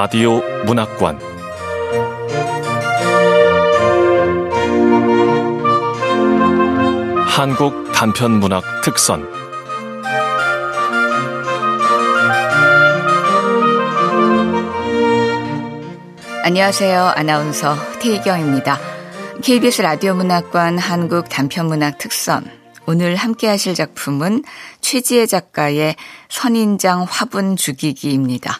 라디오 문학관 한국 단편 문학 특선 안녕하세요. 아나운서 태희경입니다. KBS 라디오 문학관 한국 단편 문학 특선. 오늘 함께 하실 작품은 최지혜 작가의 선인장 화분 죽이기입니다.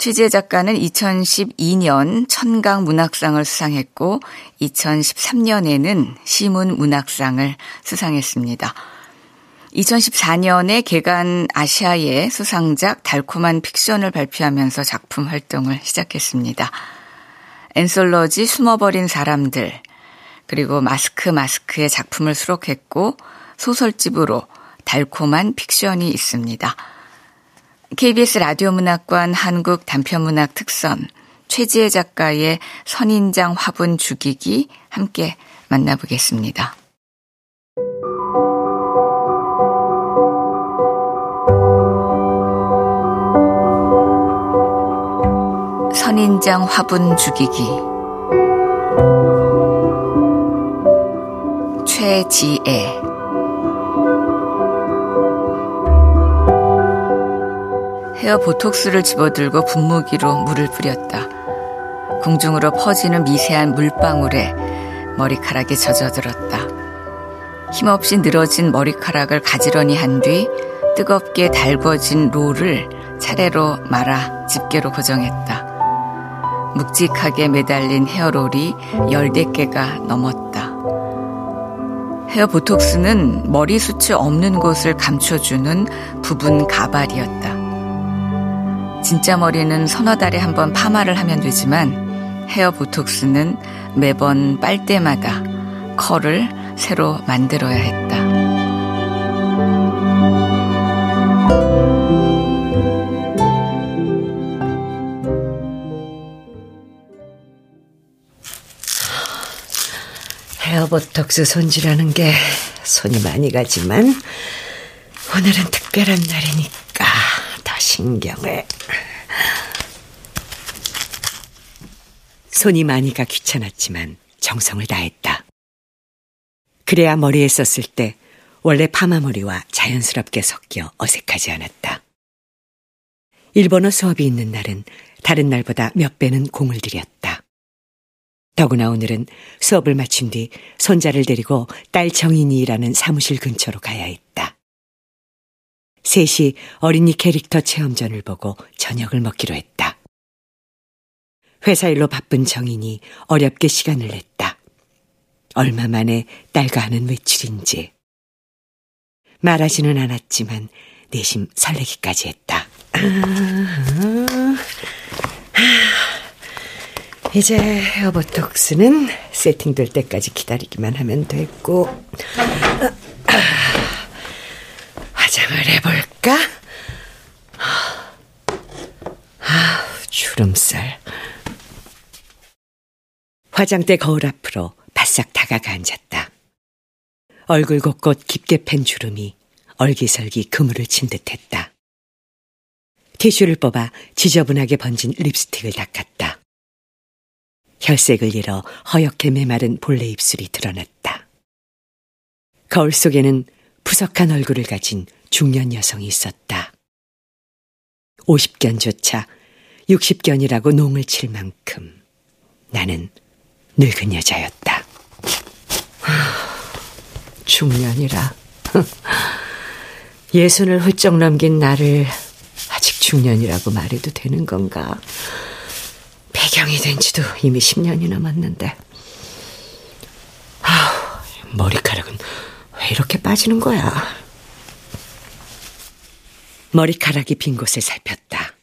최지혜 작가는 2012년 천강 문학상을 수상했고 2013년에는 시문 문학상을 수상했습니다. 2014년에 개간 아시아의 수상작 달콤한 픽션을 발표하면서 작품 활동을 시작했습니다. 엔솔러지 숨어버린 사람들, 그리고 마스크 마스크의 작품을 수록했고 소설집으로 달콤한 픽션이 있습니다. KBS 라디오 문학관 한국 단편문학 특선 최지혜 작가의 선인장 화분 죽이기 함께 만나보겠습니다. 선인장 화분 죽이기 최지애 헤어 보톡스를 집어들고 분무기로 물을 뿌렸다. 공중으로 퍼지는 미세한 물방울에 머리카락이 젖어들었다. 힘없이 늘어진 머리카락을 가지런히 한 뒤 뜨겁게 달궈진 롤을 차례로 말아 집게로 고정했다. 묵직하게 매달린 헤어롤이 열댓 개가 넘었다. 헤어 보톡스는 머리숱이 없는 곳을 감춰주는 부분 가발이었다. 진짜 머리는 서너 달에 한 번 파마를 하면 되지만 헤어 보톡스는 매번 빨 때마다 컬을 새로 만들어야 했다. 헤어 보톡스 손질하는 게 손이 많이 가지만 오늘은 특별한 날이니까 더 신경을. 손이 많이 가 귀찮았지만 정성을 다했다. 그래야 머리에 썼을 때 원래 파마머리와 자연스럽게 섞여 어색하지 않았다. 일본어 수업이 있는 날은 다른 날보다 몇 배는 공을 들였다. 더구나 오늘은 수업을 마친 뒤 손자를 데리고 딸 정인이라는 사무실 근처로 가야 했다. 셋이 어린이 캐릭터 체험전을 보고 저녁을 먹기로 했다. 회사 일로 바쁜 정인이 어렵게 시간을 냈다. 얼마 만에 딸과 하는 외출인지. 말하지는 않았지만 내심 설레기까지 했다. 이제 헤어보톡스는 세팅될 때까지 기다리기만 하면 됐고 화장을 해볼까? 아, 주름살. 화장대 거울 앞으로 바싹 다가가 앉았다. 얼굴 곳곳 깊게 팬 주름이 얼기설기 그물을 친 듯했다. 티슈를 뽑아 지저분하게 번진 립스틱을 닦았다. 혈색을 잃어 허옇게 메마른 본래 입술이 드러났다. 거울 속에는 푸석한 얼굴을 가진 중년 여성이 있었다. 50견조차 60견이라고 농을 칠 만큼 나는 늙은 여자였다. 중년이라. 예순을 훌쩍 넘긴 나를 아직 중년이라고 말해도 되는 건가? 배경이 된 지도 이미 10년이 넘었는데. 아, 머리카락은 왜 이렇게 빠지는 거야? 머리카락이 빈 곳을 살폈다.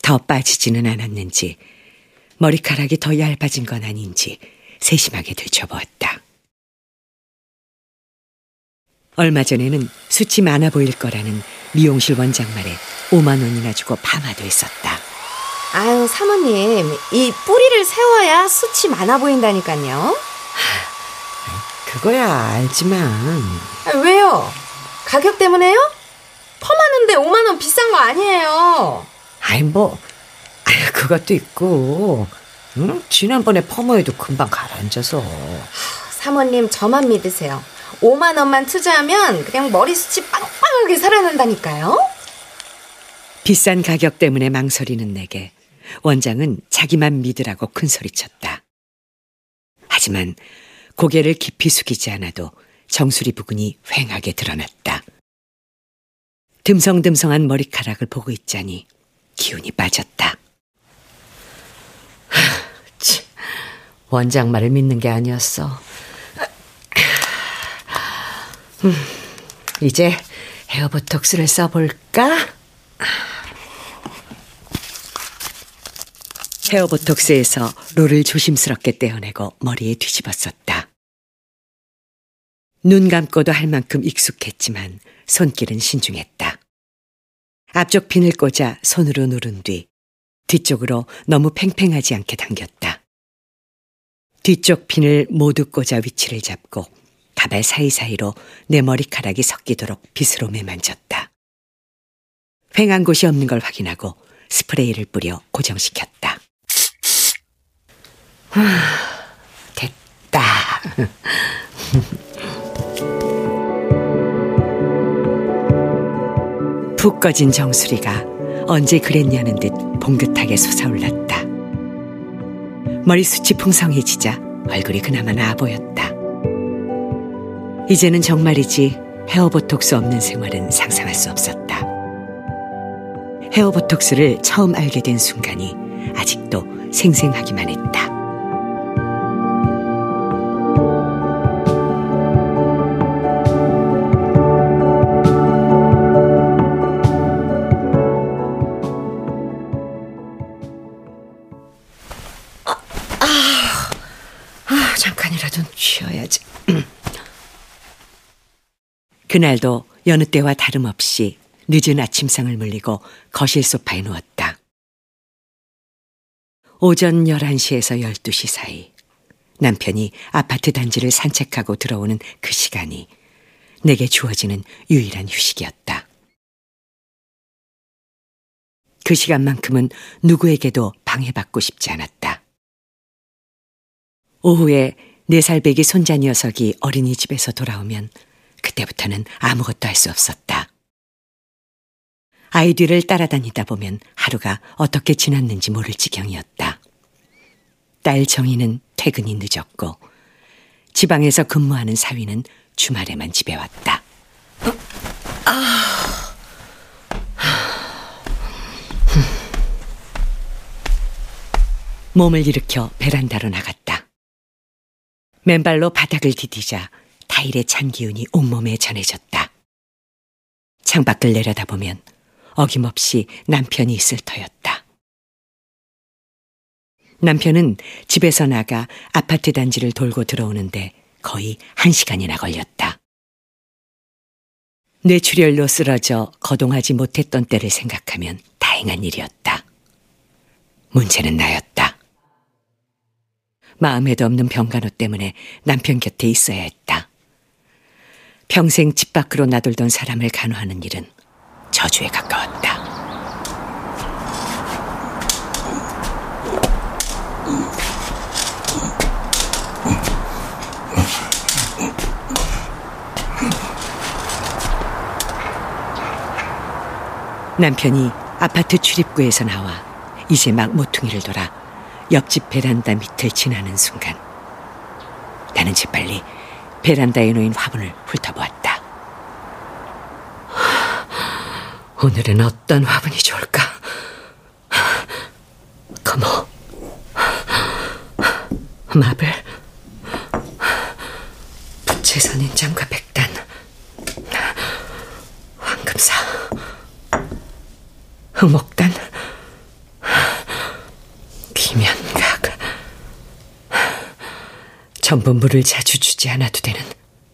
더 빠지지는 않았는지, 머리카락이 더 얇아진 건 아닌지 세심하게 들춰보았다. 얼마 전에는 수치 많아 보일 거라는 미용실 원장 말에 5만 원이나 주고 파마도 했었다. 아유, 사모님, 이 뿌리를 세워야 수치 많아 보인다니까요. 그거야 알지만. 아, 왜요? 가격 때문에요? 펌하는데 5만 원 비싼 거 아니에요. 아이 뭐 그것도 있고, 응? 지난번에 퍼머에도 금방 가라앉아서. 사모님 저만 믿으세요. 5만 원만 투자하면 그냥 머리숱이 빵빵하게 살아난다니까요. 비싼 가격 때문에 망설이는 내게 원장은 자기만 믿으라고 큰소리쳤다. 하지만 고개를 깊이 숙이지 않아도 정수리 부근이 휑하게 드러났다. 듬성듬성한 머리카락을 보고 있자니 기운이 빠졌다. 원장 말을 믿는 게 아니었어. 음, 이제 헤어보톡스를 써볼까? 헤어보톡스에서 롤을 조심스럽게 떼어내고 머리에 뒤집었었다. 눈 감고도 할 만큼 익숙했지만 손길은 신중했다. 앞쪽 핀을 꽂아 손으로 누른 뒤 뒤쪽으로 너무 팽팽하지 않게 당겼다. 뒤쪽 핀을 모두 꽂아 위치를 잡고 가발 사이사이로 내 머리카락이 섞이도록 빗으로 매만졌다. 횡한 곳이 없는 걸 확인하고 스프레이를 뿌려 고정시켰다. 하, 됐다. 푹 꺼진 정수리가 언제 그랬냐는 듯 봉긋하게 솟아올랐다. 머리숱이 풍성해지자 얼굴이 그나마 나아 보였다. 이제는 정말이지 헤어보톡스 없는 생활은 상상할 수 없었다. 헤어보톡스를 처음 알게 된 순간이 아직도 생생하기만 했다. 그날도 여느 때와 다름없이 늦은 아침상을 물리고 거실 소파에 누웠다. 오전 11시에서 12시 사이 남편이 아파트 단지를 산책하고 들어오는 그 시간이 내게 주어지는 유일한 휴식이었다. 그 시간만큼은 누구에게도 방해받고 싶지 않았다. 오후에 네 살 배기 손자 녀석이 어린이집에서 돌아오면 그때부터는 아무것도 할 수 없었다. 아이 뒤를 따라다니다 보면 하루가 어떻게 지났는지 모를 지경이었다. 딸 정희는 퇴근이 늦었고 지방에서 근무하는 사위는 주말에만 집에 왔다. 몸을 일으켜 베란다로 나갔다. 맨발로 바닥을 디디자 타일의 찬 기운이 온몸에 전해졌다. 창밖을 내려다보면 어김없이 남편이 있을 터였다. 남편은 집에서 나가 아파트 단지를 돌고 들어오는데 거의 한 시간이나 걸렸다. 뇌출혈로 쓰러져 거동하지 못했던 때를 생각하면 다행한 일이었다. 문제는 나였다. 마음에도 없는 병간호 때문에 남편 곁에 있어야 했다. 평생 집 밖으로 나돌던 사람을 간호하는 일은 저주에 가까웠다. 남편이 아파트 출입구에서 나와 이제 막 모퉁이를 돌아 옆집 베란다 밑을 지나는 순간 나는 재빨리 베란다에 놓인 화분을 훑어보았다. 오늘은 어떤 화분이 좋을까? 거모, 마블, 부채선 인장과 백단, 황금사, 흑목단, 비면각. 전부 물을 자주 주지 않아도 되는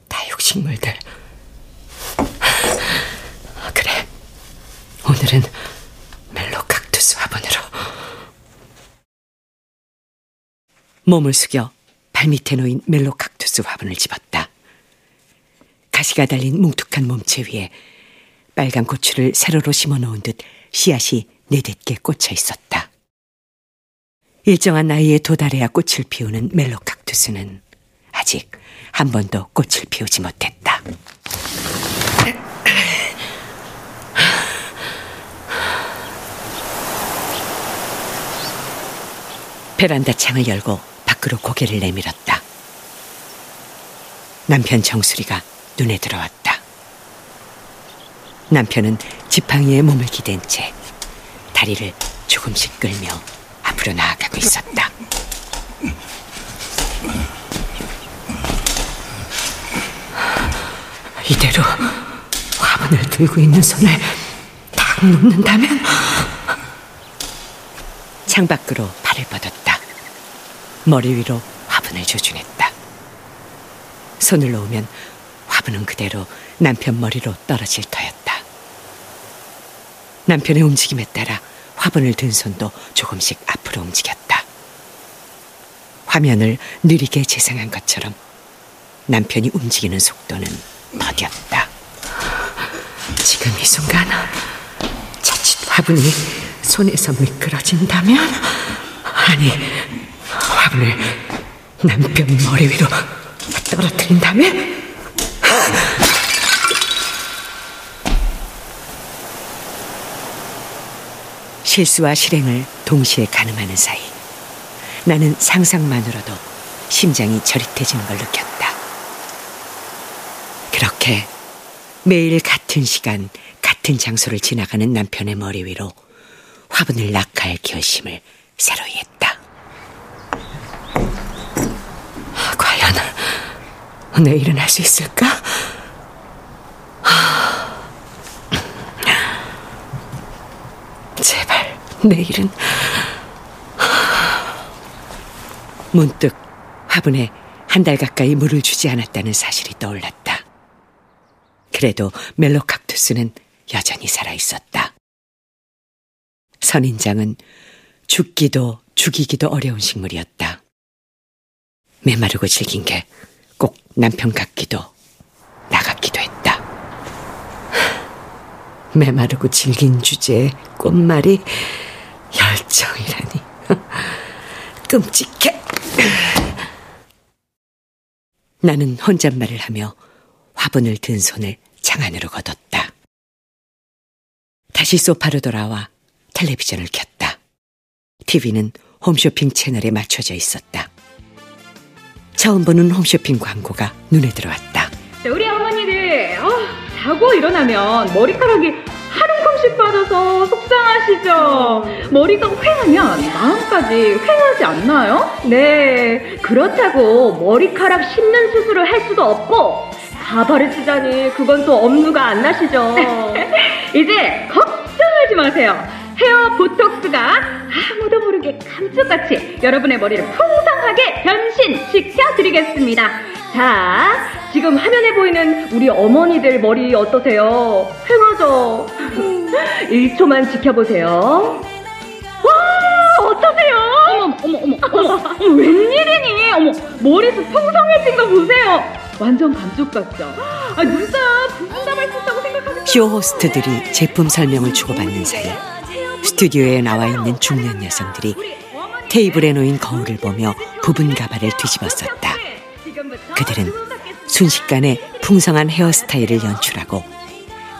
다육식물들. 그래. 오늘은 멜로 칵투스 화분으로. 몸을 숙여 발밑에 놓인 멜로 칵투스 화분을 집었다. 가시가 달린 뭉툭한 몸체 위에 빨간 고추를 세로로 심어 놓은 듯 씨앗이 내딛게 꽂혀 있었다. 일정한 나이에 도달해야 꽃을 피우는 멜로 칵투스는 아직 한 번도 꽃을 피우지 못했다. 베란다 창을 열고 밖으로 고개를 내밀었다. 남편 정수리가 눈에 들어왔다. 남편은 지팡이에 몸을 기댄 채 다리를 조금씩 끌며 앞으로 나아가고 있었다. 이대로 화분을 들고 있는 손을 탁 놓는다면 창밖으로 발을 뻗었다. 머리 위로 화분을 조준했다. 손을 놓으면 화분은 그대로 남편 머리로 떨어질 터였다. 남편의 움직임에 따라 화분을 든 손도 조금씩 앞으로 움직였다. 화면을 느리게 재생한 것처럼 남편이 움직이는 속도는 더뎠다. 지금 이 순간 자칫 화분이 손에서 미끄러진다면 아니 화분을 남편 머리 위로 떨어뜨린다면 실수와 실행을 동시에 가늠하는 사이 나는 상상만으로도 심장이 저릿해지는 걸 느꼈다. 그렇게 매일 같은 시간, 같은 장소를 지나가는 남편의 머리 위로 화분을 낙하할 결심을 새로이 했다. 과연 내일은 할 수 있을까? 제발 내일은 문득 화분에 한 달 가까이 물을 주지 않았다는 사실이 떠올랐다. 그래도 멜로칵투스는 여전히 살아 있었다. 선인장은 죽기도 죽이기도 어려운 식물이었다. 메마르고 질긴 게 꼭 남편 같기도 나 같기도 했다. 메마르고 질긴 주제에 꽃말이 열정이라니. 끔찍해. 나는 혼잣말을 하며 화분을 든 손을 창 안으로 걷었다. 다시 소파로 돌아와 텔레비전을 켰다. TV는 홈쇼핑 채널에 맞춰져 있었다. 처음 보는 홈쇼핑 광고가 눈에 들어왔다. 우리 어머니들 어, 자고 일어나면 머리카락이 한 움큼씩 빠져서 속상하시죠? 머리가 휑하면 마음까지 휑하지 않나요? 네, 그렇다고 머리카락 심는 수술을 할 수도 없고 가발을 쓰자니 그건 또 업무가 안 나시죠? 이제 걱정하지 마세요. 헤어 보톡스가 아무도 모르게 감쪽같이 여러분의 머리를 풍성하게 변신시켜 드리겠습니다. 자, 지금 화면에 보이는 우리 어머니들 머리 어떠세요? 휑하죠? 1초만 지켜보세요. 와, 어떠세요? 어머, 어머, 어머, 어머, 어머, 웬일이니? 어머, 머리숱 풍성해진 거 보세요. 완전 감쪽 같죠? 아, 진짜 수 있다고 생각하세요? 쇼 호스트들이 제품 설명을 주고받는 사이 스튜디오에 나와 있는 중년 여성들이 테이블에 놓인 거울을 보며 부분 가발을 뒤집었었다. 그들은 순식간에 풍성한 헤어스타일을 연출하고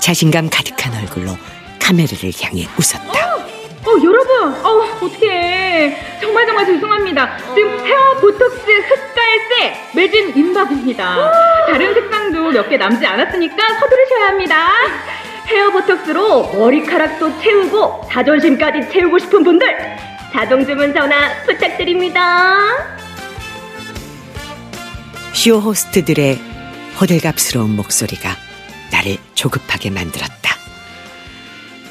자신감 가득한 얼굴로 카메라를 향해 웃었다. 어, 여러분, 어, 어떡해. 정말 정말 죄송합니다. 지금 헤어 보톡스 흑갈색 매진 임박입니다. 다른 색상도 몇 개 남지 않았으니까 서두르셔야 합니다. 헤어 보톡스로 머리카락도 채우고 자존심까지 채우고 싶은 분들 자동 주문 전화 부탁드립니다. 쇼 호스트들의 호들갑스러운 목소리가 나를 조급하게 만들었다.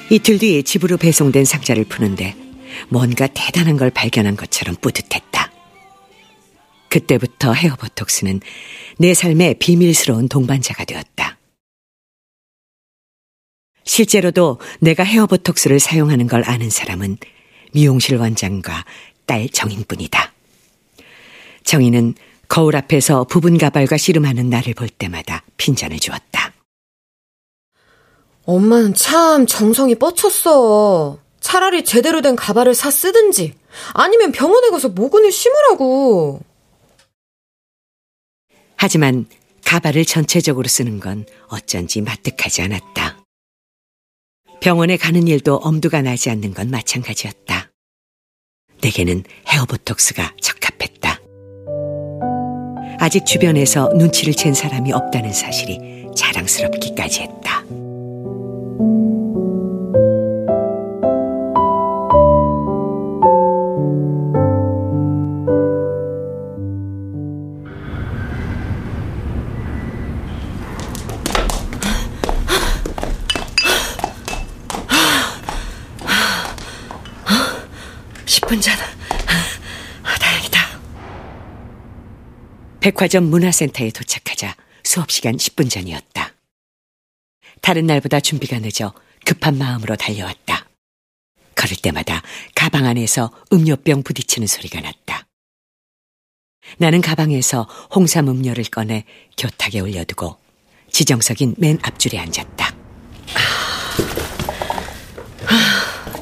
이틀 뒤에 집으로 배송된 상자를 푸는데 뭔가 대단한 걸 발견한 것처럼 뿌듯했다. 그때부터 헤어보톡스는 내 삶의 비밀스러운 동반자가 되었다. 실제로도 내가 헤어보톡스를 사용하는 걸 아는 사람은 미용실 원장과 딸 정인뿐이다. 정인은 거울 앞에서 부분 가발과 씨름하는 나를 볼 때마다 핀잔을 주었다. 엄마는 참 정성이 뻗쳤어. 차라리 제대로 된 가발을 사 쓰든지 아니면 병원에 가서 모근을 심으라고. 하지만 가발을 전체적으로 쓰는 건 어쩐지 마뜩하지 않았다. 병원에 가는 일도 엄두가 나지 않는 건 마찬가지였다. 내게는 헤어보톡스가 적합했다. 아직 주변에서 눈치를 챈 사람이 없다는 사실이 자랑스럽기까지 했다. 백화점 문화센터에 도착하자 수업 시간 10분 전이었다. 다른 날보다 준비가 늦어 급한 마음으로 달려왔다. 걸을 때마다 가방 안에서 음료병 부딪히는 소리가 났다. 나는 가방에서 홍삼 음료를 꺼내 교탁에 올려두고 지정석인 맨 앞줄에 앉았다.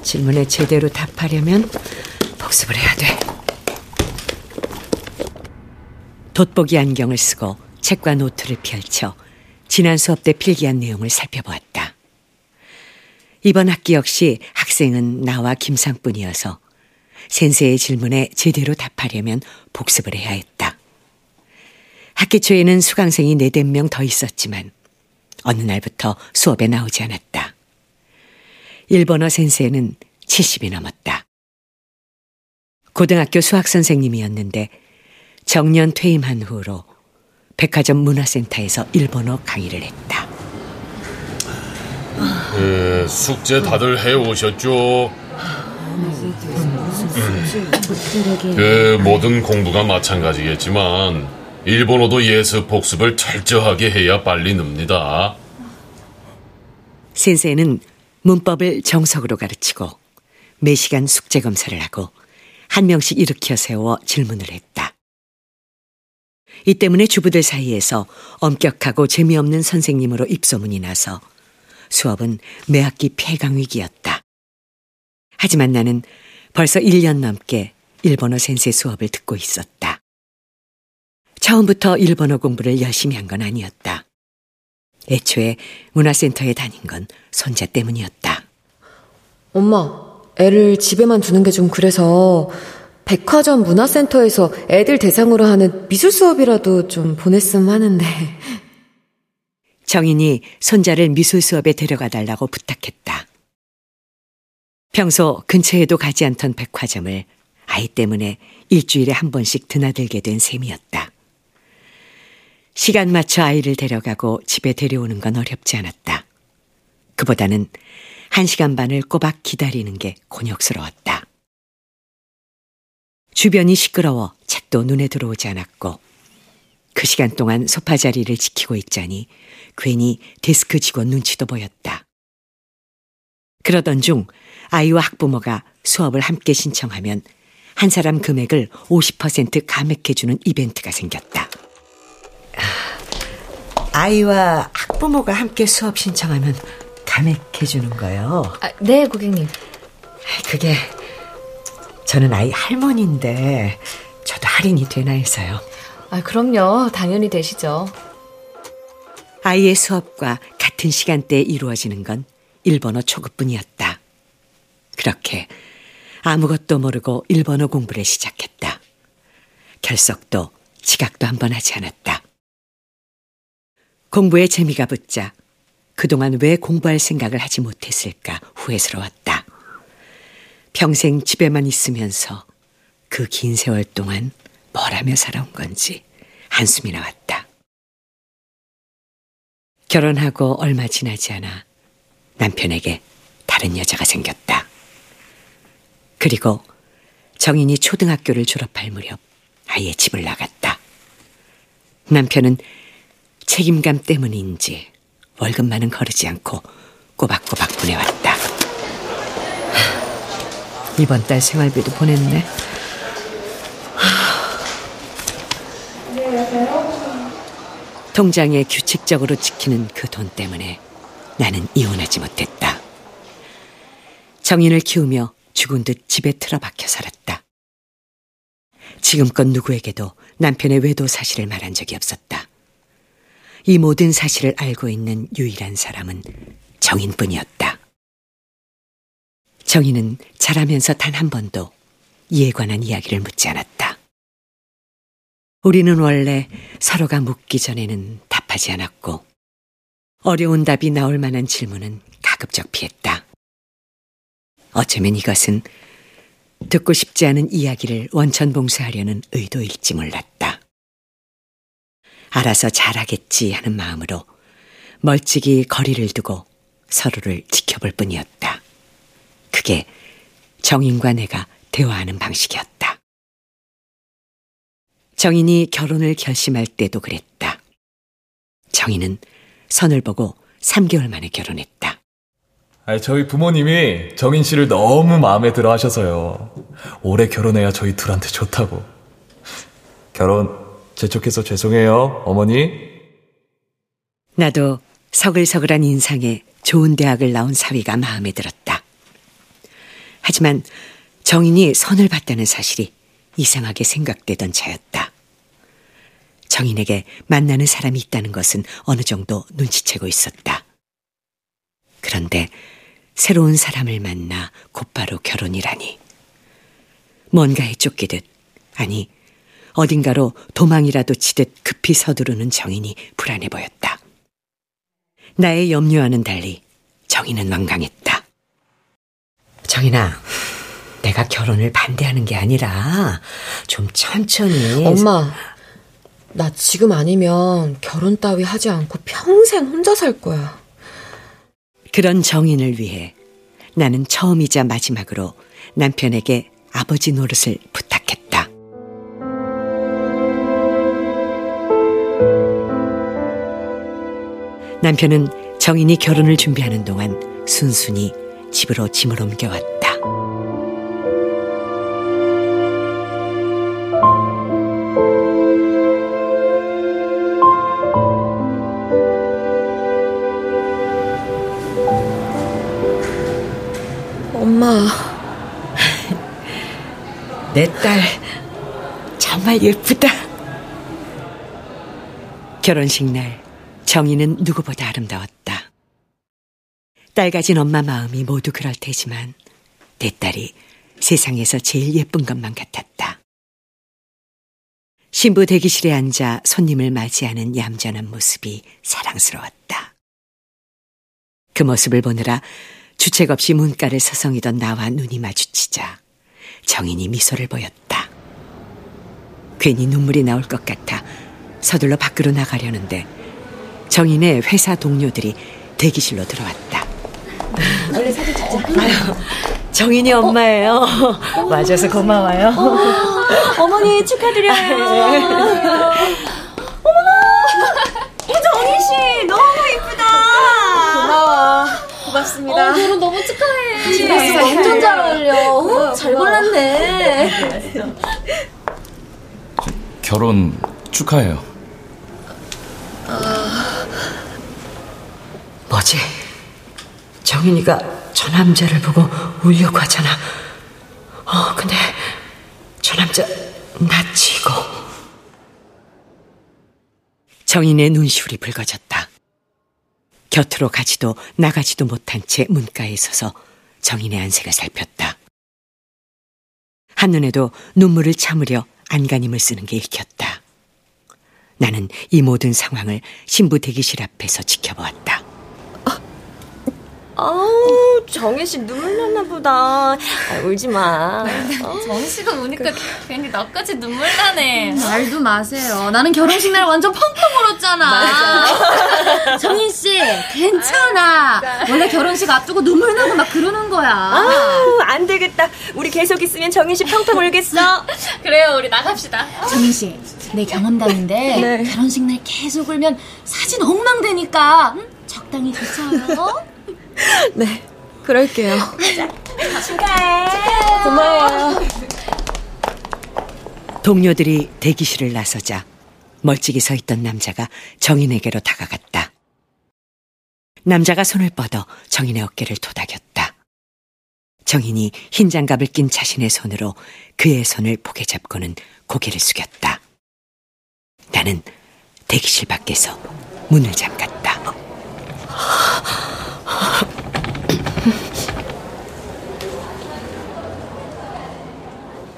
질문에 제대로 답하려면 복습을 해야 돼. 돋보기 안경을 쓰고 책과 노트를 펼쳐 지난 수업 때 필기한 내용을 살펴보았다. 이번 학기 역시 학생은 나와 김상뿐이어서 센세의 질문에 제대로 답하려면 복습을 해야 했다. 학기 초에는 수강생이 네댓 명 더 있었지만 어느 날부터 수업에 나오지 않았다. 일본어 센세는 70이 넘었다. 고등학교 수학 선생님이었는데 정년 퇴임한 후로 백화점 문화센터에서 일본어 강의를 했다. 예, 숙제 다들 해 오셨죠? 그 모든 공부가 마찬가지겠지만 일본어도 예습 복습을 철저하게 해야 빨리 늡니다. 센세는 문법을 정석으로 가르치고 매시간 숙제 검사를 하고 한 명씩 일으켜 세워 질문을 했다. 이 때문에 주부들 사이에서 엄격하고 재미없는 선생님으로 입소문이 나서 수업은 매 학기 폐강 위기였다. 하지만 나는 벌써 1년 넘게 일본어 센세 수업을 듣고 있었다. 처음부터 일본어 공부를 열심히 한 건 아니었다. 애초에 문화센터에 다닌 건 손자 때문이었다. 엄마, 애를 집에만 두는 게 좀 그래서 백화점 문화센터에서 애들 대상으로 하는 미술 수업이라도 좀 보냈으면 하는데. 정인이 손자를 미술 수업에 데려가 달라고 부탁했다. 평소 근처에도 가지 않던 백화점을 아이 때문에 일주일에 한 번씩 드나들게 된 셈이었다. 시간 맞춰 아이를 데려가고 집에 데려오는 건 어렵지 않았다. 그보다는 한 시간 반을 꼬박 기다리는 게 곤욕스러웠다. 주변이 시끄러워 책도 눈에 들어오지 않았고 그 시간 동안 소파 자리를 지키고 있자니 괜히 데스크 직원 눈치도 보였다. 그러던 중 아이와 학부모가 수업을 함께 신청하면 한 사람 금액을 50% 감액해주는 이벤트가 생겼다. 아이와 학부모가 함께 수업 신청하면 감액해주는 거요? 아, 네, 고객님. 그게 저는 아이 할머니인데 저도 할인이 되나 해서요. 아, 그럼요. 당연히 되시죠. 아이의 수업과 같은 시간대에 이루어지는 건 일본어 초급뿐이었다. 그렇게 아무것도 모르고 일본어 공부를 시작했다. 결석도 지각도 한 번 하지 않았다. 공부에 재미가 붙자 그동안 왜 공부할 생각을 하지 못했을까 후회스러웠다. 평생 집에만 있으면서 그 긴 세월 동안 뭘 하며 살아온 건지 한숨이 나왔다. 결혼하고 얼마 지나지 않아 남편에게 다른 여자가 생겼다. 그리고 정인이 초등학교를 졸업할 무렵 아예 집을 나갔다. 남편은 책임감 때문인지 월급만은 거르지 않고 꼬박꼬박 보내왔다. 이번 달 생활비도 보냈네. 통장에 규칙적으로 지키는 그 돈 때문에 나는 이혼하지 못했다. 정인을 키우며 죽은 듯 집에 틀어박혀 살았다. 지금껏 누구에게도 남편의 외도 사실을 말한 적이 없었다. 이 모든 사실을 알고 있는 유일한 사람은 정인뿐이었다. 정인은 자라면서 단 한 번도 이에 관한 이야기를 묻지 않았다. 우리는 원래 서로가 묻기 전에는 답하지 않았고, 어려운 답이 나올 만한 질문은 가급적 피했다. 어쩌면 이것은 듣고 싶지 않은 이야기를 원천 봉쇄하려는 의도일지 몰랐다. 알아서 잘하겠지 하는 마음으로 멀찍이 거리를 두고 서로를 지켜볼 뿐이었다. 그게 정인과 내가 대화하는 방식이었다. 정인이 결혼을 결심할 때도 그랬다. 정인은 선을 보고 3개월 만에 결혼했다. 아니, 저희 부모님이 정인 씨를 너무 마음에 들어 하셔서요. 올해 결혼해야 저희 둘한테 좋다고. 결혼 재촉해서 죄송해요, 어머니. 나도 서글서글한 인상에 좋은 대학을 나온 사위가 마음에 들었다. 하지만 정인이 선을 봤다는 사실이 이상하게 생각되던 차였다. 정인에게 만나는 사람이 있다는 것은 어느 정도 눈치채고 있었다. 그런데 새로운 사람을 만나 곧바로 결혼이라니. 뭔가에 쫓기듯, 아니, 어딘가로 도망이라도 치듯 급히 서두르는 정인이 불안해 보였다. 나의 염려와는 달리 정인은 완강했다. 정인아, 내가 결혼을 반대하는 게 아니라 좀 천천히. 엄마, 나 지금 아니면 결혼 따위 하지 않고 평생 혼자 살 거야. 그런 정인을 위해 나는 처음이자 마지막으로 남편에게 아버지 노릇을 부탁했다. 남편은 정인이 결혼을 준비하는 동안 순순히 집으로 짐을 옮겨왔다. 엄마. 내 딸 정말 예쁘다. 결혼식 날 정희는 누구보다 아름다웠다. 딸 가진 엄마 마음이 모두 그럴 테지만 내 딸이 세상에서 제일 예쁜 것만 같았다. 신부 대기실에 앉아 손님을 맞이하는 얌전한 모습이 사랑스러웠다. 그 모습을 보느라 주책 없이 문가를 서성이던 나와 눈이 마주치자 정인이 미소를 보였다. 괜히 눈물이 나올 것 같아 서둘러 밖으로 나가려는데 정인의 회사 동료들이 대기실로 들어왔다. 원래 사진 찍자. 아유, 정인이 엄마예요. 와줘서 고마워요. 어 머니 축하드려요. 어머나, 정인 씨 너무 이쁘다. 고마워. 고맙습니다. 어, 결혼 너무 축하해. 집에서 완전 잘 어울려. 어, 잘 골랐네. 결혼 축하해요. 뭐지? 정인이가 저 남자를 보고 울려고 하잖아. 어, 근데 저 남자 낯이고. 정인의 눈시울이 붉어졌다. 곁으로 가지도 나가지도 못한 채 문가에 서서 정인의 안색을 살폈다. 한눈에도 눈물을 참으려 안간힘을 쓰는 게 읽혔다. 나는 이 모든 상황을 신부 대기실 앞에서 지켜보았다. 아우, 정인 씨 눈물 났나 보다. 아, 울지 마. 정희 씨가 우니까 괜히 나까지 눈물 나네. 말도 마세요. 나는 결혼식 날 완전 펑펑 울었잖아. 정희 씨, 괜찮아. 원래 결혼식 앞두고 눈물 나고 막 그러는 거야. 아우, 안 되겠다. 우리 계속 있으면 정인 씨 평평 울겠어. 그래요, 우리 나갑시다. 정희 씨, 내 경험담인데 네. 결혼식 날 계속 울면 사진 엉망되니까 응? 적당히 그쳐요. 네, 그럴게요. 축하해. 고마워요. 동료들이 대기실을 나서자 멀찍이 서 있던 남자가 정인에게로 다가갔다. 남자가 손을 뻗어 정인의 어깨를 토닥였다. 정인이 흰 장갑을 낀 자신의 손으로 그의 손을 포개 잡고는 고개를 숙였다. 나는 대기실 밖에서 문을 잠갔다.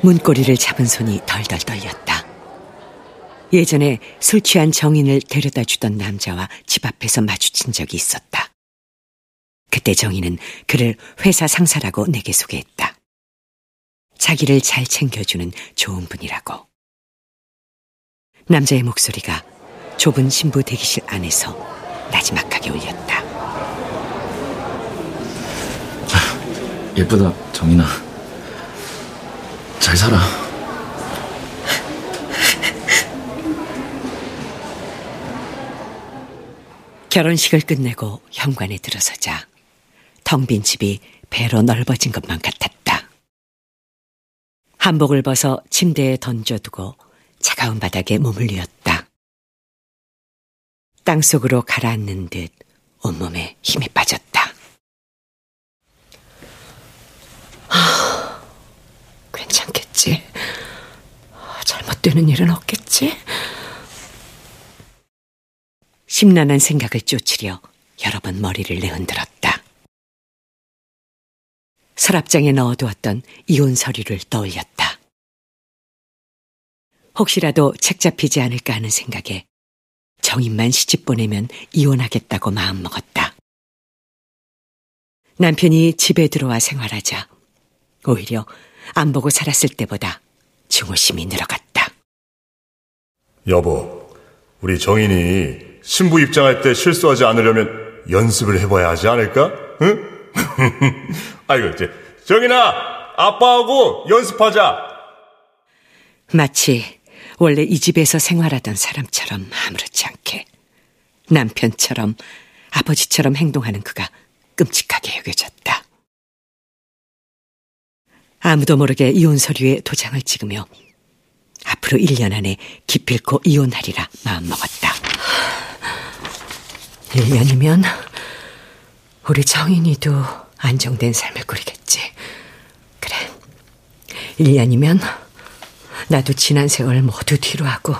문고리를 잡은 손이 덜덜 떨렸다. 예전에 술 취한 정인을 데려다 주던 남자와 집 앞에서 마주친 적이 있었다. 그때 정인은 그를 회사 상사라고 내게 소개했다. 자기를 잘 챙겨주는 좋은 분이라고. 남자의 목소리가 좁은 신부 대기실 안에서 나지막하게 울렸다. 예쁘다, 정인아. 잘 살아. 결혼식을 끝내고 현관에 들어서자 텅 빈 집이 배로 넓어진 것만 같았다. 한복을 벗어 침대에 던져두고 차가운 바닥에 몸을 뉘었다. 땅속으로 가라앉는 듯 온몸에 힘이 빠졌다. 아, 괜찮겠지. 잘못되는 일은 없겠지. 심란한 생각을 쫓으려 여러 번 머리를 내흔들었다. 서랍장에 넣어두었던 이혼 서류를 떠올렸다. 혹시라도 책 잡히지 않을까 하는 생각에 정인만 시집 보내면 이혼하겠다고 마음먹었다. 남편이 집에 들어와 생활하자 오히려 안 보고 살았을 때보다 증오심이 늘어갔다. 여보, 우리 정인이 신부 입장할 때 실수하지 않으려면 연습을 해봐야 하지 않을까? 응? 아이고, 이제 정인아, 아빠하고 연습하자. 마치 원래 이 집에서 생활하던 사람처럼 아무렇지 않게 남편처럼 아버지처럼 행동하는 그가 끔찍하게 여겨졌다. 아무도 모르게 이혼 서류에 도장을 찍으며 앞으로 1년 안에 기필코 이혼하리라 마음먹었다. 1년이면 우리 정인이도 안정된 삶을 꾸리겠지. 그래. 1년이면 나도 지난 세월 모두 뒤로 하고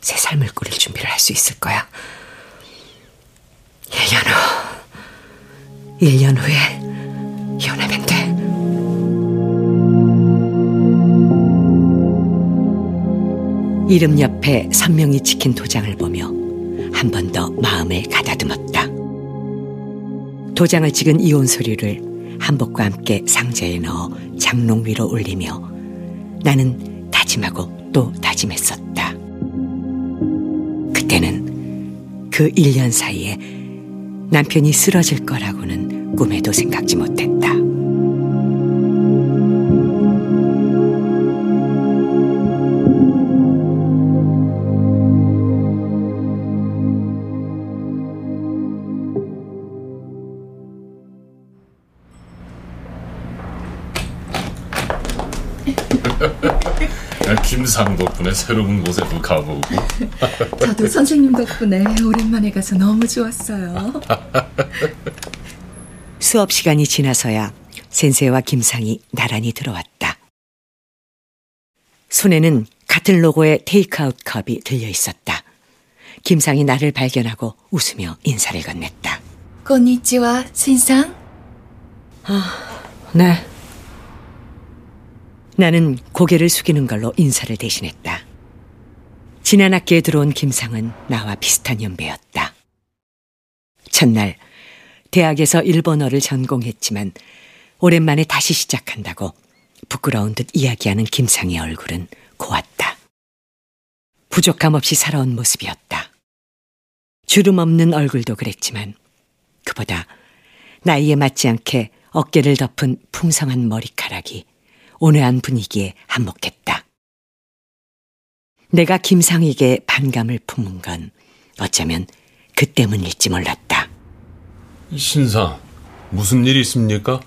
새 삶을 꾸릴 준비를 할 수 있을 거야. 1년 후, 1년 후에 이혼하면 이름 옆에 선명히 찍힌 도장을 보며 한 번 더 마음을 가다듬었다. 도장을 찍은 이혼 서류를 한복과 함께 상자에 넣어 장롱 위로 올리며 나는 다짐하고 또 다짐했었다. 그때는 그 1년 사이에 남편이 쓰러질 거라고는 꿈에도 생각지 못했다. 김상 덕분에 새로운 곳에도 가보고. 저도 선생님 덕분에 오랜만에 가서 너무 좋았어요. 수업 시간이 지나서야 센세와 김상이 나란히 들어왔다. 손에는 같은 로고의 테이크아웃 컵이 들려 있었다. 김상이 나를 발견하고 웃으며 인사를 건넸다. 건니치와 신상? 아, 네. 나는 고개를 숙이는 걸로 인사를 대신했다. 지난 학기에 들어온 김상은 나와 비슷한 연배였다. 첫날 대학에서 일본어를 전공했지만 오랜만에 다시 시작한다고 부끄러운 듯 이야기하는 김상의 얼굴은 고왔다. 부족함 없이 살아온 모습이었다. 주름 없는 얼굴도 그랬지만 그보다 나이에 맞지 않게 어깨를 덮은 풍성한 머리카락이 온화한 분위기에 한몫했다. 내가 김상에게 반감을 품은 건 어쩌면 그 때문일지 몰랐다. 신상, 무슨 일 있습니까?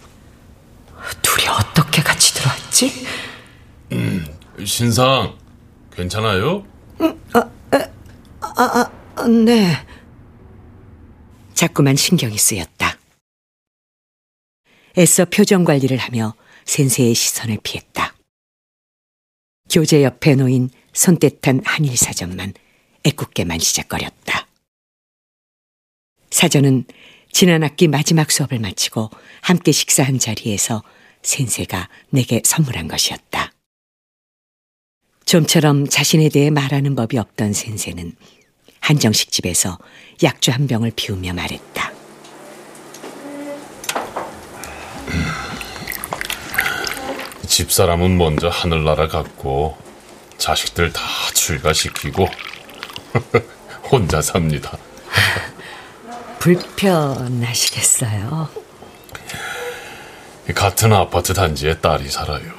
둘이 어떻게 같이 들어왔지? 음, 신상, 괜찮아요? 음, 아, 아, 아, 네. 자꾸만 신경이 쓰였다. 애써 표정 관리를 하며 센세의 시선을 피했다. 교재 옆에 놓인 손때탄 한일 사전만 애꿎게만 시작거렸다. 사전은 지난 학기 마지막 수업을 마치고 함께 식사한 자리에서 센세가 내게 선물한 것이었다. 좀처럼 자신에 대해 말하는 법이 없던 센세는 한정식 집에서 약주 한 병을 비우며 말했다. 집사람은 먼저 하늘나라 갔고 자식들 다 출가시키고 혼자 삽니다. 불편하시겠어요? 같은 아파트 단지에 딸이 살아요.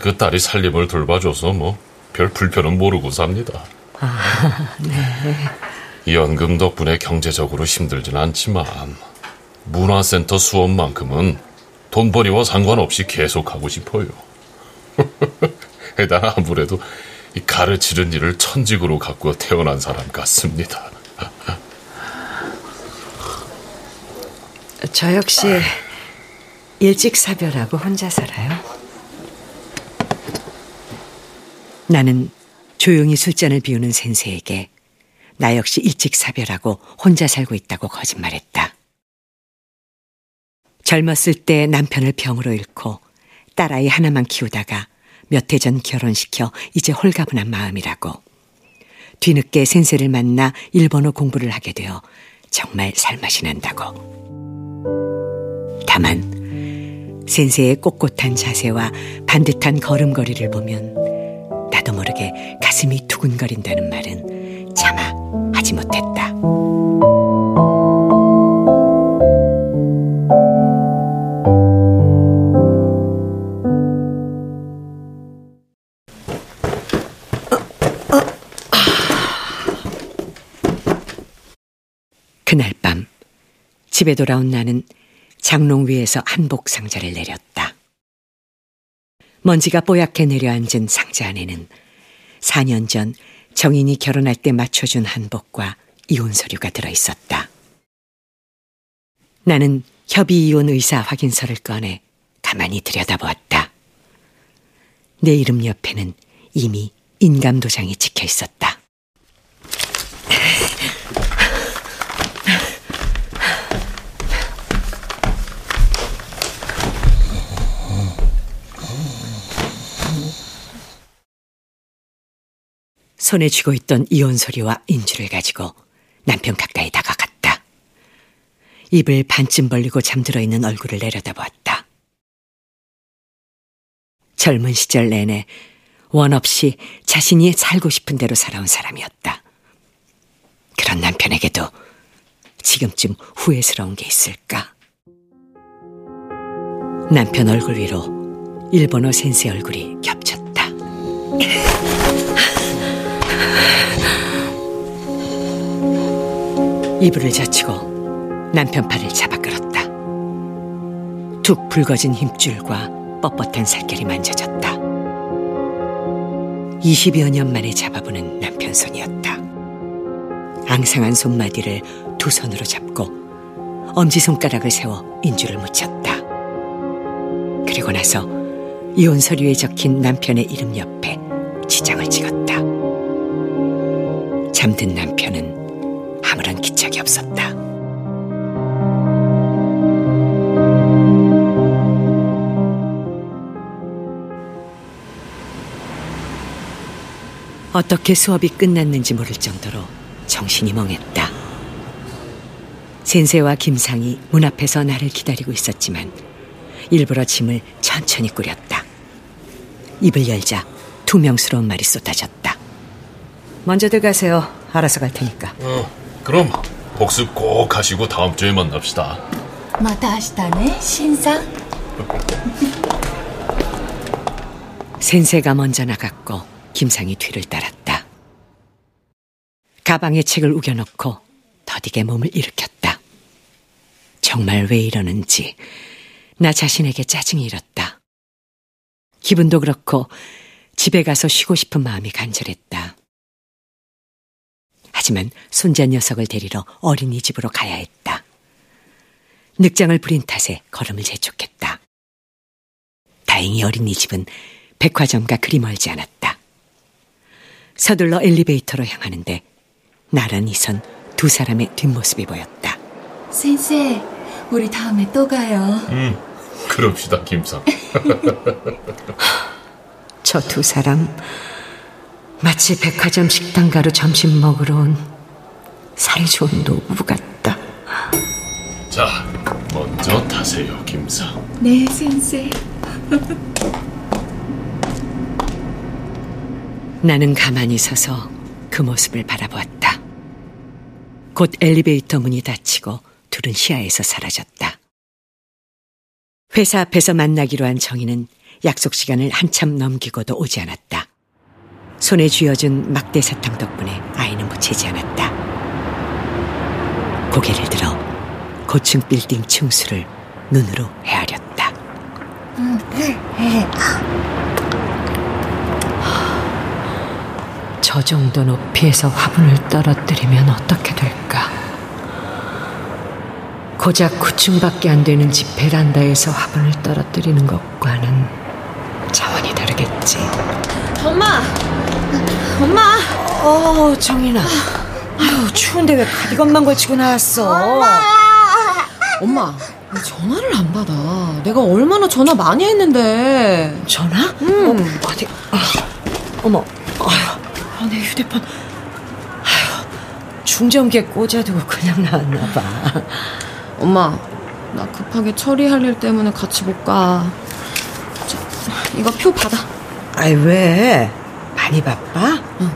그 딸이 살림을 돌봐줘서 뭐 별 불편은 모르고 삽니다. 아, 네. 연금 덕분에 경제적으로 힘들진 않지만 문화센터 수업만큼은 돈벌이와 상관없이 계속 하고 싶어요. 난 아무래도 가르치는 일을 천직으로 갖고 태어난 사람 같습니다. 저 역시 일찍 사별하고 혼자 살아요. 나는 조용히 술잔을 비우는 센세에게 나 역시 일찍 사별하고 혼자 살고 있다고 거짓말했다. 젊었을 때 남편을 병으로 잃고 딸아이 하나만 키우다가 몇 해 전 결혼시켜 이제 홀가분한 마음이라고. 뒤늦게 센세를 만나 일본어 공부를 하게 되어 정말 살맛이 난다고. 다만 센세의 꼿꼿한 자세와 반듯한 걸음걸이를 보면 나도 모르게 가슴이 두근거린다는 말은 차마 하지 못했다. 그날 밤 집에 돌아온 나는 장롱 위에서 한복 상자를 내렸다. 먼지가 뽀얗게 내려앉은 상자 안에는 4년 전 정인이 결혼할 때 맞춰준 한복과 이혼 서류가 들어 있었다. 나는 협의 이혼 의사 확인서를 꺼내 가만히 들여다보았다. 내 이름 옆에는 이미 인감 도장이 찍혀 있었다. 손에 쥐고 있던 이혼 서류와 인주를 가지고 남편 가까이 다가갔다. 입을 반쯤 벌리고 잠들어 있는 얼굴을 내려다보았다. 젊은 시절 내내 원 없이 자신이 살고 싶은 대로 살아온 사람이었다. 그런 남편에게도 지금쯤 후회스러운 게 있을까? 남편 얼굴 위로 일본어 센세 얼굴이 겹쳤다. 이불을 젖히고 남편 팔을 잡아 끌었다. 툭 붉어진 힘줄과 뻣뻣한 살결이 만져졌다. 20여 년 만에 잡아보는 남편 손이었다. 앙상한 손마디를 두 손으로 잡고 엄지손가락을 세워 인주를 묻혔다. 그리고 나서 이혼 서류에 적힌 남편의 이름 옆에 지장을 찍었다. 잠든 남편은 아무런 기척이 없었다. 어떻게 수업이 끝났는지 모를 정도로 정신이 멍했다. 센세와 김상이 문 앞에서 나를 기다리고 있었지만 일부러 짐을 천천히 꾸렸다. 입을 열자 투명스러운 말이 쏟아졌다. 먼저 들어가세요. 알아서 갈 테니까. 어, 그럼 복습 꼭 하시고 다음 주에 만납시다. 마다 하시다네, 신상. 센세가 먼저 나갔고 김상이 뒤를 따랐다. 가방에 책을 우겨놓고 더디게 몸을 일으켰다. 정말 왜 이러는지 나 자신에게 짜증이 일었다. 기분도 그렇고 집에 가서 쉬고 싶은 마음이 간절했다. 하지만 손자 녀석을 데리러 어린이집으로 가야 했다. 늑장을 부린 탓에 걸음을 재촉했다. 다행히 어린이집은 백화점과 그리 멀지 않았다. 서둘러 엘리베이터로 향하는데 나란히 선 두 사람의 뒷모습이 보였다. 센세, 우리 다음에 또 가요. 음, 그럽시다, 김상. 저 두 사람 마치 백화점 식당 가로 점심 먹으러 온 살이 좋은 노부 같다. 자, 먼저 타세요, 김상. 네, 센세. 나는 가만히 서서 그 모습을 바라보았다. 곧 엘리베이터 문이 닫히고 둘은 시야에서 사라졌다. 회사 앞에서 만나기로 한 정희는 약속 시간을 한참 넘기고도 오지 않았다. 손에 쥐어준 막대 사탕 덕분에 아이는 묻히지 않았다. 고개를 들어 고층 빌딩 층수를 눈으로 헤아렸다. 저 정도 높이에서 화분을 떨어뜨리면 어떻게 될까? 고작 9층밖에 안 되는 집 베란다에서 화분을 떨어뜨리는 것과는 차원이 다르겠지. 엄마! 엄마! 어, 정인아. 아유, 추운데 왜 가디건만 걸치고 나왔어? 엄마, 왜 전화를 안 받아. 내가 얼마나 전화 많이 했는데. 전화? 응. 어, 어디? 아, 어머, 아유, 내 휴대폰. 아유, 충전기에 꽂아두고 그냥 나왔나 봐. 엄마, 나 급하게 처리할 일 때문에 같이 못 가. 저, 이거 표 받아. 아이, 왜? 많이 바빠? 응.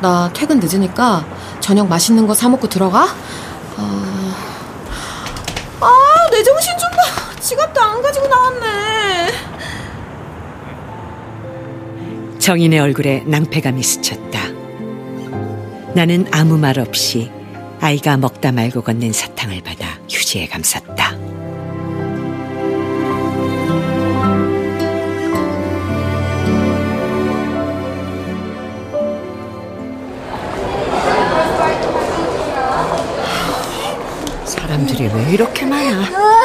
나 퇴근 늦으니까 저녁 맛있는 거 사 먹고 들어가. 아, 아, 내 정신 좀 봐. 지갑도 안 가지고 나왔네. 정인의 얼굴에 낭패감이 스쳤다. 나는 아무 말 없이 아이가 먹다 말고 건넨 사탕을 받아 휴지에 감쌌다. 사람들이 왜 이렇게 많아? 우와,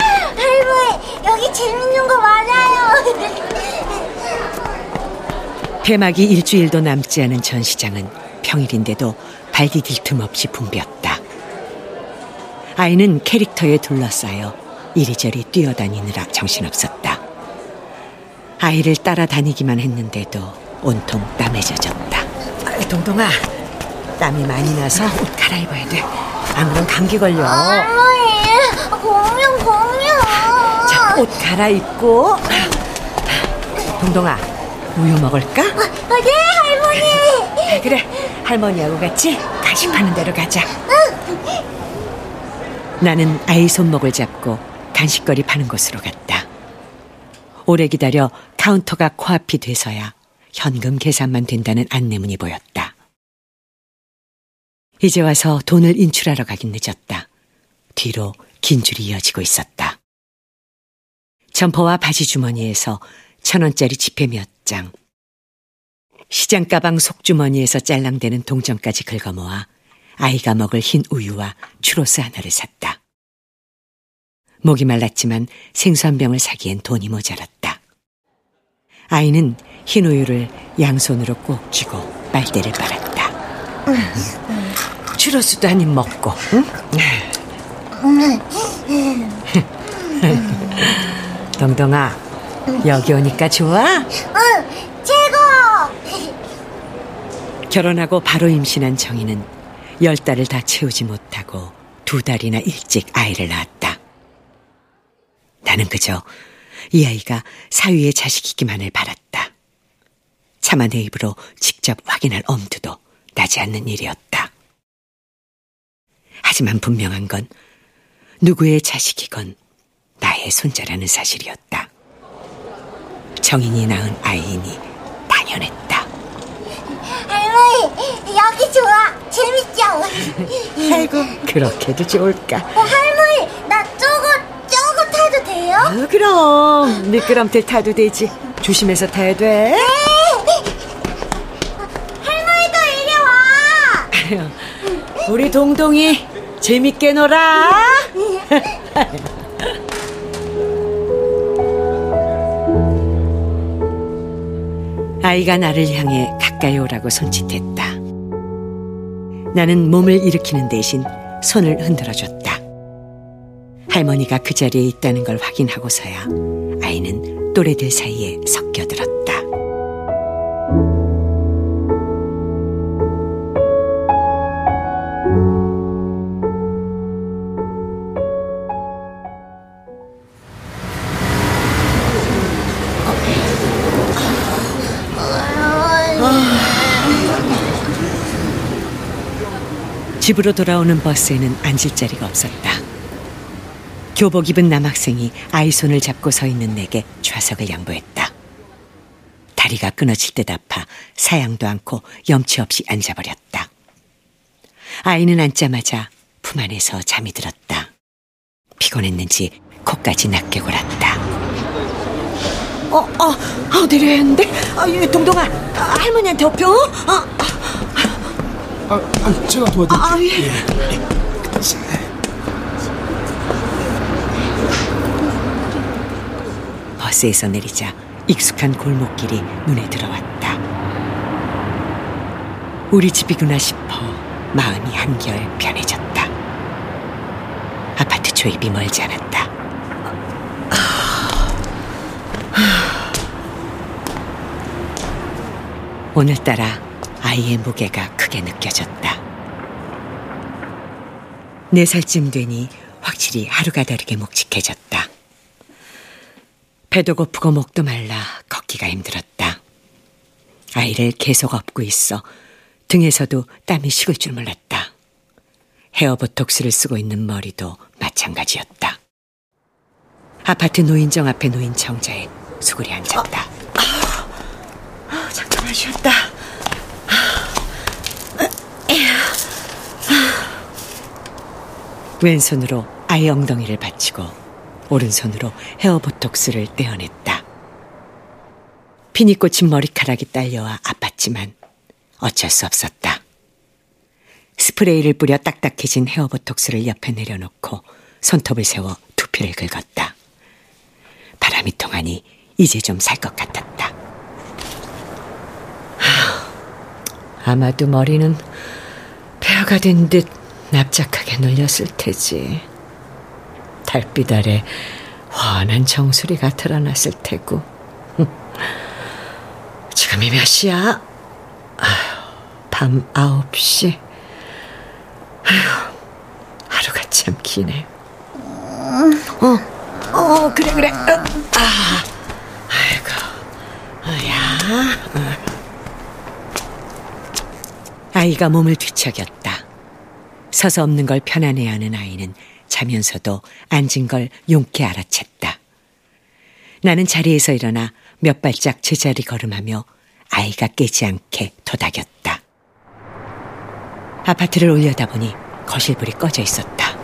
할머니, 여기 재밌는 거 많아요. 폐막이 일주일도 남지 않은 전시장은 평일인데도 발디딜 틈 없이 붐볐다. 아이는 캐릭터에 둘러싸여 이리저리 뛰어다니느라 정신없었다. 아이를 따라다니기만 했는데도 온통 땀에 젖었다. 아이, 동동아, 땀이 많이 나서 옷 갈아입어야 돼. 안 그럼 감기 걸려. 할머니, 공룡, 공룡. 자, 옷 갈아입고. 동동아, 우유 먹을까? 어, 네, 할머니. 그래, 할머니하고 같이 간식 파는 데로 가자. 나는 아이 손목을 잡고 간식거리 파는 곳으로 갔다. 오래 기다려 카운터가 코앞이 돼서야 현금 계산만 된다는 안내문이 보였다. 이제 와서 돈을 인출하러 가긴 늦었다. 뒤로 긴 줄이 이어지고 있었다. 점퍼와 바지 주머니에서 천 원짜리 지폐 몇 장, 시장 가방 속주머니에서 짤랑대는 동전까지 긁어모아 아이가 먹을 흰 우유와 추로스 하나를 샀다. 목이 말랐지만 생수 한 병을 사기엔 돈이 모자랐다. 아이는 흰 우유를 양손으로 꼭 쥐고 빨대를 빨았다. 추로스도 한 입 먹고, 응? 동동아, 여기 오니까 좋아? 응, 최고. 결혼하고 바로 임신한 정희는 열 달을 다 채우지 못하고 두 달이나 일찍 아이를 낳았다. 나는 그저 이 아이가 사위의 자식이기만을 바랐다. 차마 내 입으로 직접 확인할 엄두도 나지 않는 일이었다. 하지만 분명한 건 누구의 자식이건 나의 손자라는 사실이었다. 정인이 낳은 아이이니 당연했다. 할머니, 여기 좋아. 재밌죠? 아이고, 그렇게도 좋을까? 어, 할머니, 나 저거, 저거 타도 돼요? 아, 그럼 미끄럼틀 타도 되지. 조심해서 타야 돼. 네. 할머니도 이리 와. 우리 동동이 재밌게 놀아. 아이가 나를 향해 가까이 오라고 손짓했다. 나는 몸을 일으키는 대신 손을 흔들어 줬다. 할머니가 그 자리에 있다는 걸 확인하고서야 아이는 또래들 사이에 섞여들었다. 집으로 돌아오는 버스에는 앉을 자리가 없었다. 교복 입은 남학생이 아이 손을 잡고 서 있는 내게 좌석을 양보했다. 다리가 끊어질 듯 아파 사양도 않고 염치 없이 앉아버렸다. 아이는 앉자마자 품 안에서 잠이 들었다. 피곤했는지 코까지 낮게 골았다. 어, 어, 어, 내려야 하는데? 아, 동동아, 아, 할머니한테 업혀? 아, 아, 아 제가 도와드릴게요. 아, 예. 예. 버스에서 내리자 익숙한 골목길이 눈에 들어왔다. 우리 집이구나 싶어 마음이 한결 편해졌다. 아파트 조입이 멀지 않았다. 오늘따라 아이의 무게가 크게 느껴졌다. 네 살쯤 되니 확실히 하루가 다르게 묵직해졌다. 배도 고프고 목도 말라 걷기가 힘들었다. 아이를 계속 업고 있어 등에서도 땀이 식을 줄 몰랐다. 헤어 보톡스를 쓰고 있는 머리도 마찬가지였다. 아파트 노인정 앞에 놓인 정자에 수구리 앉았다. 아, 아, 아, 잠깐만 쉬었다. 왼손으로 아이 엉덩이를 받치고 오른손으로 헤어 보톡스를 떼어냈다. 피니 꽂힌 머리카락이 딸려와 아팠지만 어쩔 수 없었다. 스프레이를 뿌려 딱딱해진 헤어 보톡스를 옆에 내려놓고 손톱을 세워 두피를 긁었다. 바람이 통하니 이제 좀 살 것 같았다. 아마도 머리는 폐허가 된 듯 납작하게 눌렸을 테지. 달빛 아래 환한 정수리가 드러났을 테고. 지금이 몇 시야? 밤 아홉 시. 아휴, 하루가 참 기네. 어, 어, 그래, 그래. 어, 아, 아이고, 야. 어. 아이가 몸을 뒤척였다. 서서 없는 걸 편안해하는 아이는 자면서도 앉은 걸 용케 알아챘다. 나는 자리에서 일어나 몇 발짝 제자리 걸음하며 아이가 깨지 않게 도닥였다. 아파트를 올려다보니 거실불이 꺼져 있었다.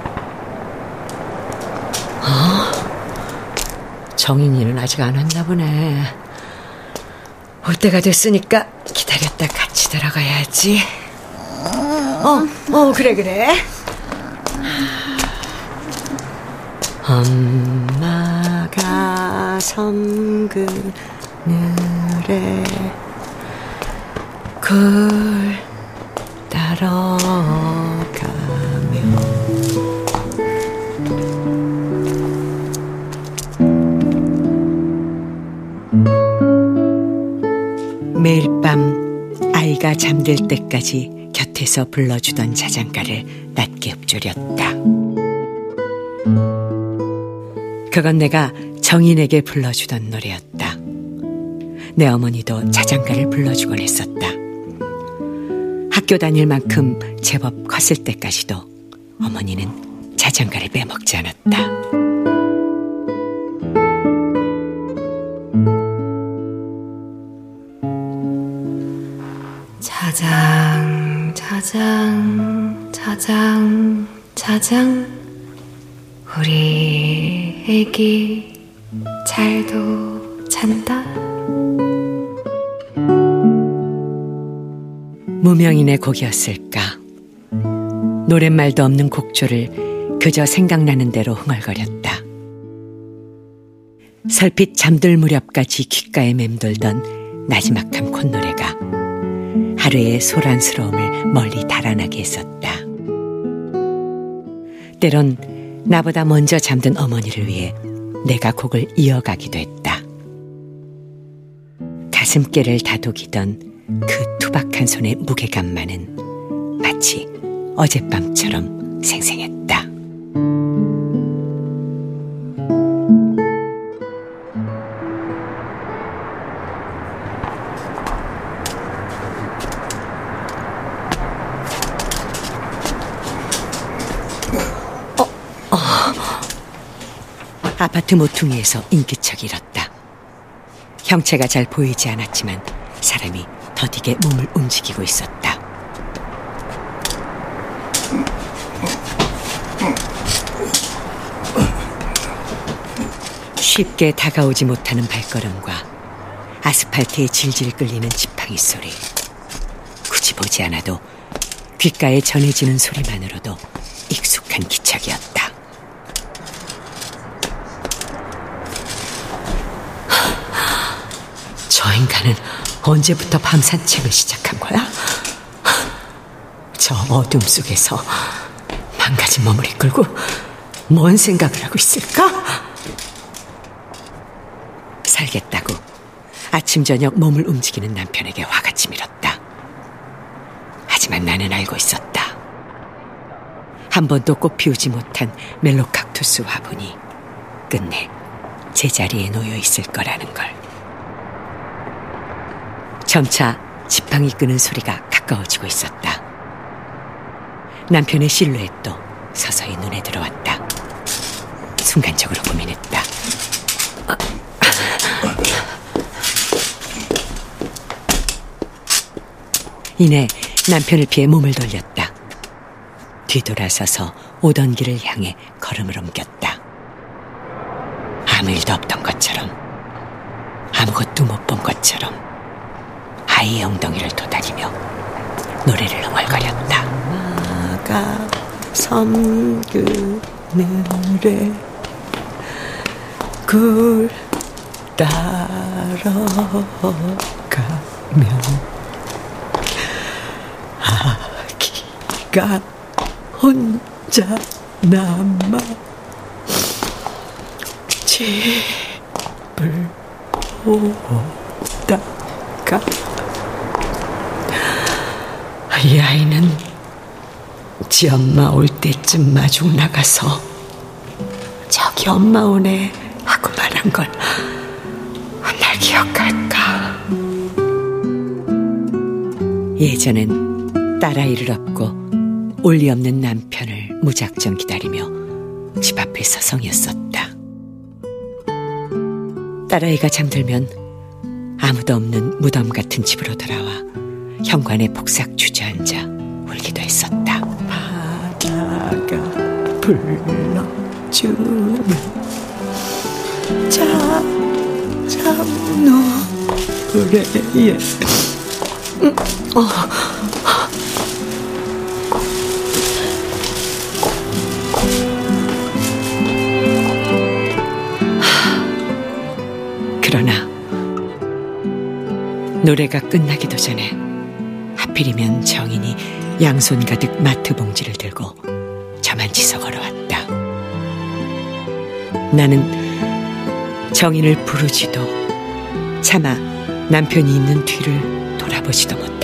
어? 정인이는 아직 안 왔나 보네. 올 때가 됐으니까 기다렸다 같이 들어가야지. 어, 어, 그래, 그래. 엄마가 섬그늘에 굴 따라가며 매일 밤 아이가 잠들 때까지 곁에서 불러주던 자장가를 낮게 읊조렸다. 그건 내가 정인에게 불러주던 노래였다. 내 어머니도 자장가를 불러주곤 했었다. 학교 다닐 만큼 제법 컸을 때까지도 어머니는 자장가를 빼먹지 않았다. 자장. 우리 애기 잘도 잔다. 무명인의 곡이었을까? 노랫말도 없는 곡조를 그저 생각나는 대로 흥얼거렸다. 설핏 잠들 무렵까지 귓가에 맴돌던 나지막한 콧노래가 하루의 소란스러움을 멀리 달아나게 했었다. 때론 나보다 먼저 잠든 어머니를 위해 내가 곡을 이어가기도 했다. 가슴께를 다독이던 그 투박한 손의 무게감만은 마치 어젯밤처럼 생생했다. 아파트 모퉁이에서 인기척이 일었다. 형체가 잘 보이지 않았지만 사람이 더디게 몸을 움직이고 있었다. 쉽게 다가오지 못하는 발걸음과 아스팔트에 질질 끌리는 지팡이 소리. 굳이 보지 않아도 귓가에 전해지는 소리만으로도 익숙한 기척이었다. 저 인간은 언제부터 밤 산책을 시작한 거야? 저 어둠 속에서 망가진 몸을 이끌고 뭔 생각을 하고 있을까? 살겠다고 아침 저녁 몸을 움직이는 남편에게 화가 치밀었다. 하지만 나는 알고 있었다. 한 번도 꽃 피우지 못한 멜로칵투스 화분이 끝내 제자리에 놓여 있을 거라는 걸. 점차 지팡이 끄는 소리가 가까워지고 있었다. 남편의 실루엣도 서서히 눈에 들어왔다. 순간적으로 고민했다. 이내 남편을 피해 몸을 돌렸다. 뒤돌아서서 오던 길을 향해 걸음을 옮겼다. 아무 일도 없던 것처럼, 아무것도 못 본 것처럼, 아이의 엉덩이를 도다리며 노래를 흥얼거렸다. 나가 섬그 늘에 굴 따러 가면 아기가 혼자 남아 집을 오다가 이 아이는 지 엄마 올 때쯤 마중 나가서 저기 엄마 오네 하고 말한 걸 날 기억할까? 예전엔 딸아이를 업고 올리 없는 남편을 무작정 기다리며 집 앞에 서성였었다. 딸아이가 잠들면 아무도 없는 무덤 같은 집으로 돌아와 현관에 폭삭 주저앉아 울기도 했었다. 바다가 불러주는 잠잠 노래에 어. 그러나 노래가 끝나기도 전에 하필이면 정인이 양손 가득 마트 봉지를 들고 저만 치서 걸어왔다. 나는 정인을 부르지도 차마 남편이 있는 뒤를 돌아보지도 있었다.